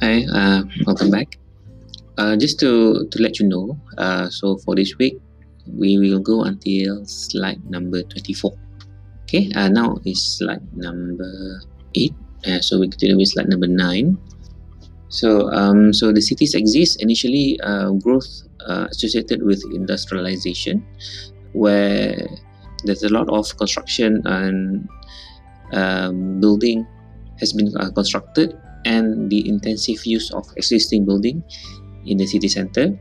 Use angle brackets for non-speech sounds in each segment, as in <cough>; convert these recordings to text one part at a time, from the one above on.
Hi, uh, welcome back. Uh, just to, to let you know, uh, so for this week, we will go until slide number 24. Okay, uh, now is slide number 8. Uh, so we continue with slide number 9. So, um, so the cities exist initially uh, growth uh, associated with industrialization, where there's a lot of construction and um, building has been uh, constructed and the intensive use of existing building in the city center.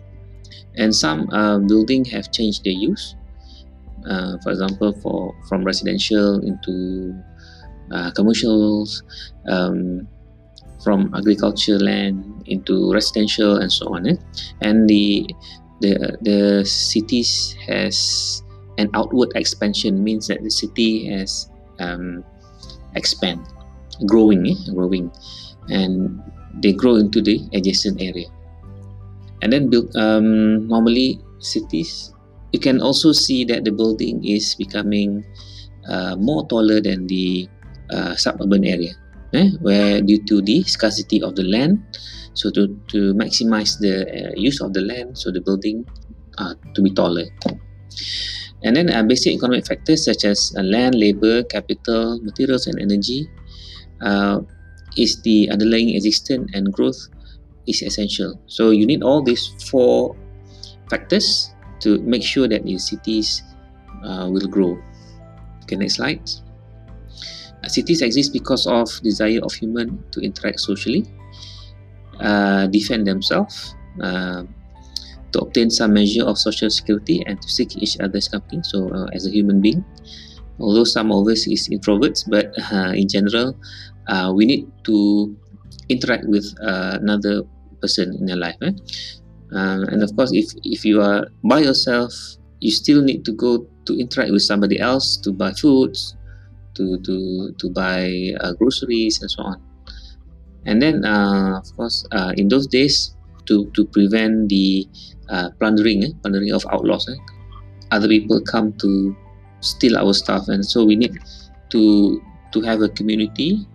And some uh, building have changed their use. Uh, for example for from residential into uh, commercials um, from agriculture land into residential and so on eh? and the the the cities has an outward expansion means that the city has um, expand growing eh? growing and they grow into the adjacent area and then build um, normally cities you can also see that the building is becoming uh, more taller than the uh, suburban area eh? where due to the scarcity of the land so to, to maximize the uh, use of the land so the building uh, to be taller and then uh, basic economic factors such as uh, land, labor, capital, materials and energy uh, is the underlying existence and growth is essential. So you need all these four factors to make sure that your cities uh, will grow. Okay, next slide. Uh, cities exist because of desire of human to interact socially, uh, defend themselves, uh, to obtain some measure of social security and to seek each other's company. So uh, as a human being, although some of us is introverts, but uh, in general, uh, we need to interact with uh, another person in your life eh? uh, and of course if if you are by yourself you still need to go to interact with somebody else to buy foods to to to buy uh, groceries and so on and then uh, of course in those days to to prevent the plundering eh? plundering of outlaws eh? other people come to steal our stuff and so we need to to have a community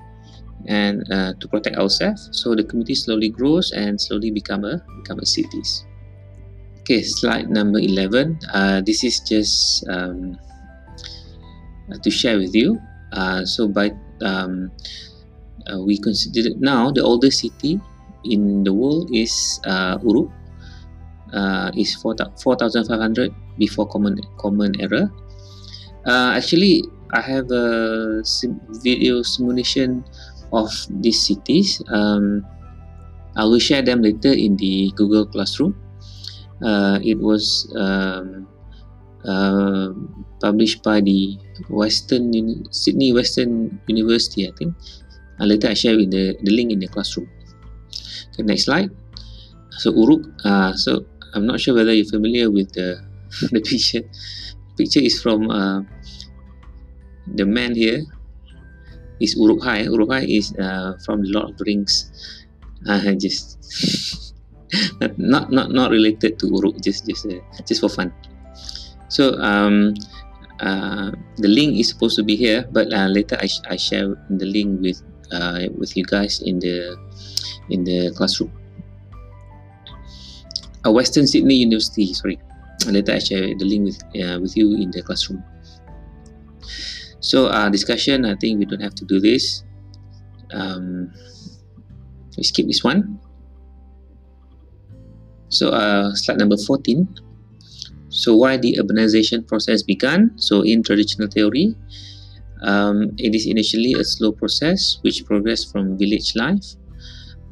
and uh, to protect ourselves. So the community slowly grows and slowly become a become a cities. Okay, slide number eleven. Uh, this is just um, to share with you. Uh, so by um, uh, we consider now the oldest city in the world is uh, Uruk. Uh, is 4,500 before common common era. Uh, actually, I have a video simulation of these cities. Um, I will share them later in the Google Classroom. Uh, it was um, uh, published by the Western Uni Sydney Western University, I think. Uh, later I share in the, the link in the classroom. Okay, next slide. So Uruk. Uh, so I'm not sure whether you're familiar with the <laughs> the picture. Picture is from uh, the man here is Uruk-hai. Uruk-hai is uh, from the Lord of the Rings. Uh, <laughs> just <laughs> not not not related to Uruk, just just uh, just for fun. So um, uh, the link is supposed to be here, but uh, later I, I share the link with uh, with you guys in the in the classroom. Uh, Western Sydney University, sorry. Later I share the link with uh, with you in the classroom. So uh, discussion, I think we don't have to do this. Um, we skip this one. So uh, slide number 14. So why the urbanization process began? So in traditional theory, um, it is initially a slow process which progressed from village life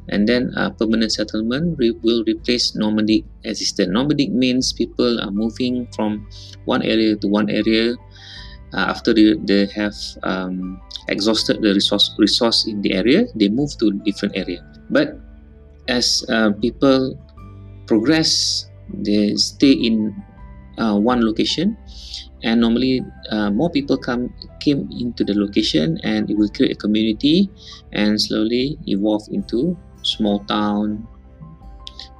and then uh, permanent settlement re will replace nomadic existence. Nomadic means people are moving from one area to one area uh, after they, they have um, exhausted the resource resource in the area, they move to different area. But as uh, people progress, they stay in uh, one location, and normally uh, more people come came into the location, and it will create a community, and slowly evolve into small town,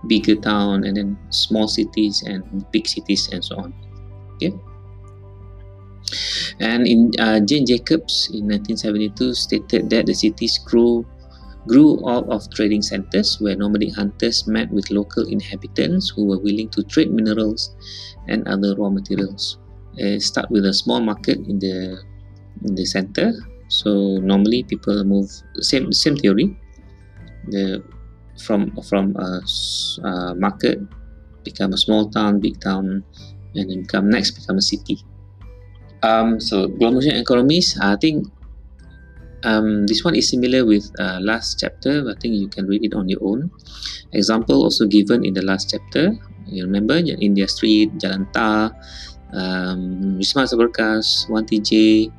bigger town, and then small cities and big cities, and so on. Okay. And in uh, Jane Jacobs in 1972 stated that the cities grew grew out of trading centers where nomadic hunters met with local inhabitants who were willing to trade minerals and other raw materials. Uh, start with a small market in the in the center. So normally people move same same theory. The from from a, a market become a small town, big town, and then become next become a city. Um, so global economies, I think um, this one is similar with uh, last chapter. I think you can read it on your own. Example also given in the last chapter. You remember India Street, Jalan Ta, um, Wisma Berkas, 1TJ,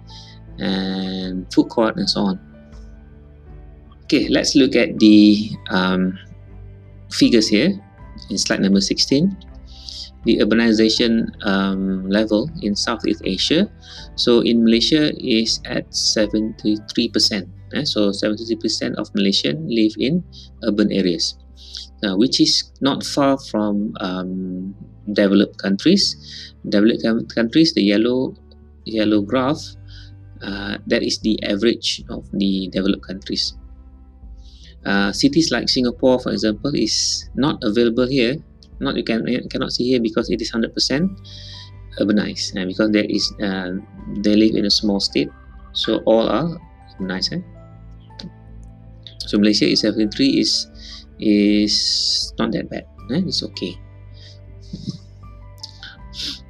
and food court and so on. Okay, let's look at the um, figures here in slide number 16 the urbanization um, level in Southeast Asia. So in Malaysia is at 73%. Eh? So 73% of Malaysians live in urban areas, uh, which is not far from um, developed countries. Developed countries, the yellow yellow graph, uh, that is the average of the developed countries. Uh, cities like Singapore, for example, is not available here. Not you can you cannot see here because it is 100% urbanized. And because there is uh, they live in a small state. So all are urbanized eh? so Malaysia is 73 is is not that bad eh? it's okay.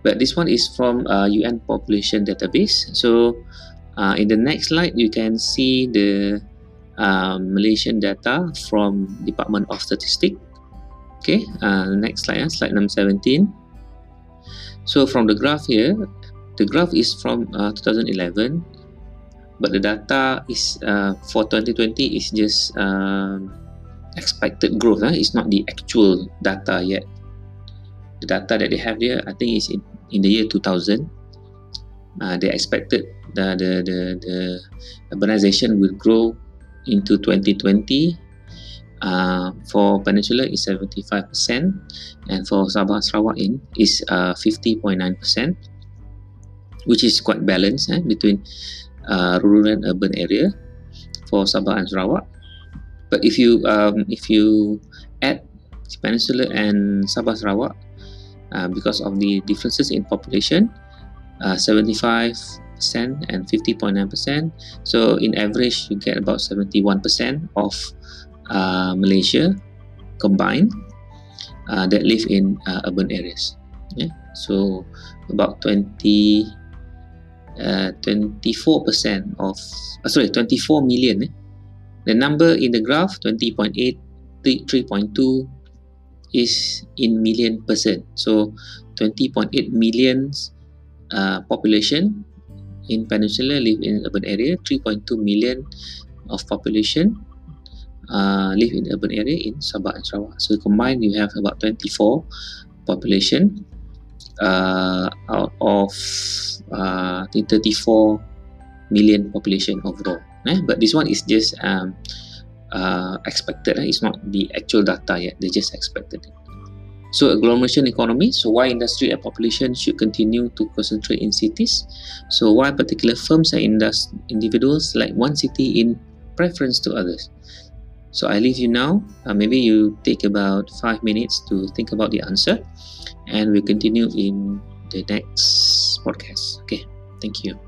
But this one is from uh, UN population database. So uh, in the next slide you can see the uh, Malaysian data from Department of Statistics okay uh, next slide uh, slide number 17 so from the graph here the graph is from uh, 2011 but the data is uh, for 2020 is just um, expected growth uh, it's not the actual data yet. The data that they have there I think is in, in the year 2000 uh, they expected the, the, the, the urbanization will grow into 2020 uh, for Peninsula is 75% and for Sabah Sarawak in is uh, 50.9% which is quite balanced eh, between uh, rural and urban area for Sabah and Sarawak. But if you um, if you add Peninsula and Sabah Sarawak uh, because of the differences in population uh, 75 and 50.9% so in average you get about 71% of uh, Malaysia combined uh, that live in uh, urban areas. Yeah? So about 20 uh, 24% of uh, sorry 24 million eh? the number in the graph 20.8 3.2 is in million percent so 20.8 million uh, population in peninsula live in urban area 3.2 million of population uh, live in urban area in Sabah and Sarawak. So combined, you have about 24 population uh, out of uh, 34 million population overall. Eh? But this one is just um, uh, expected. Eh? It's not the actual data yet. They just expected it. So agglomeration economy. So why industry and population should continue to concentrate in cities? So why particular firms and individuals like one city in preference to others? So I leave you now. Uh, maybe you take about five minutes to think about the answer, and we continue in the next podcast. Okay, thank you.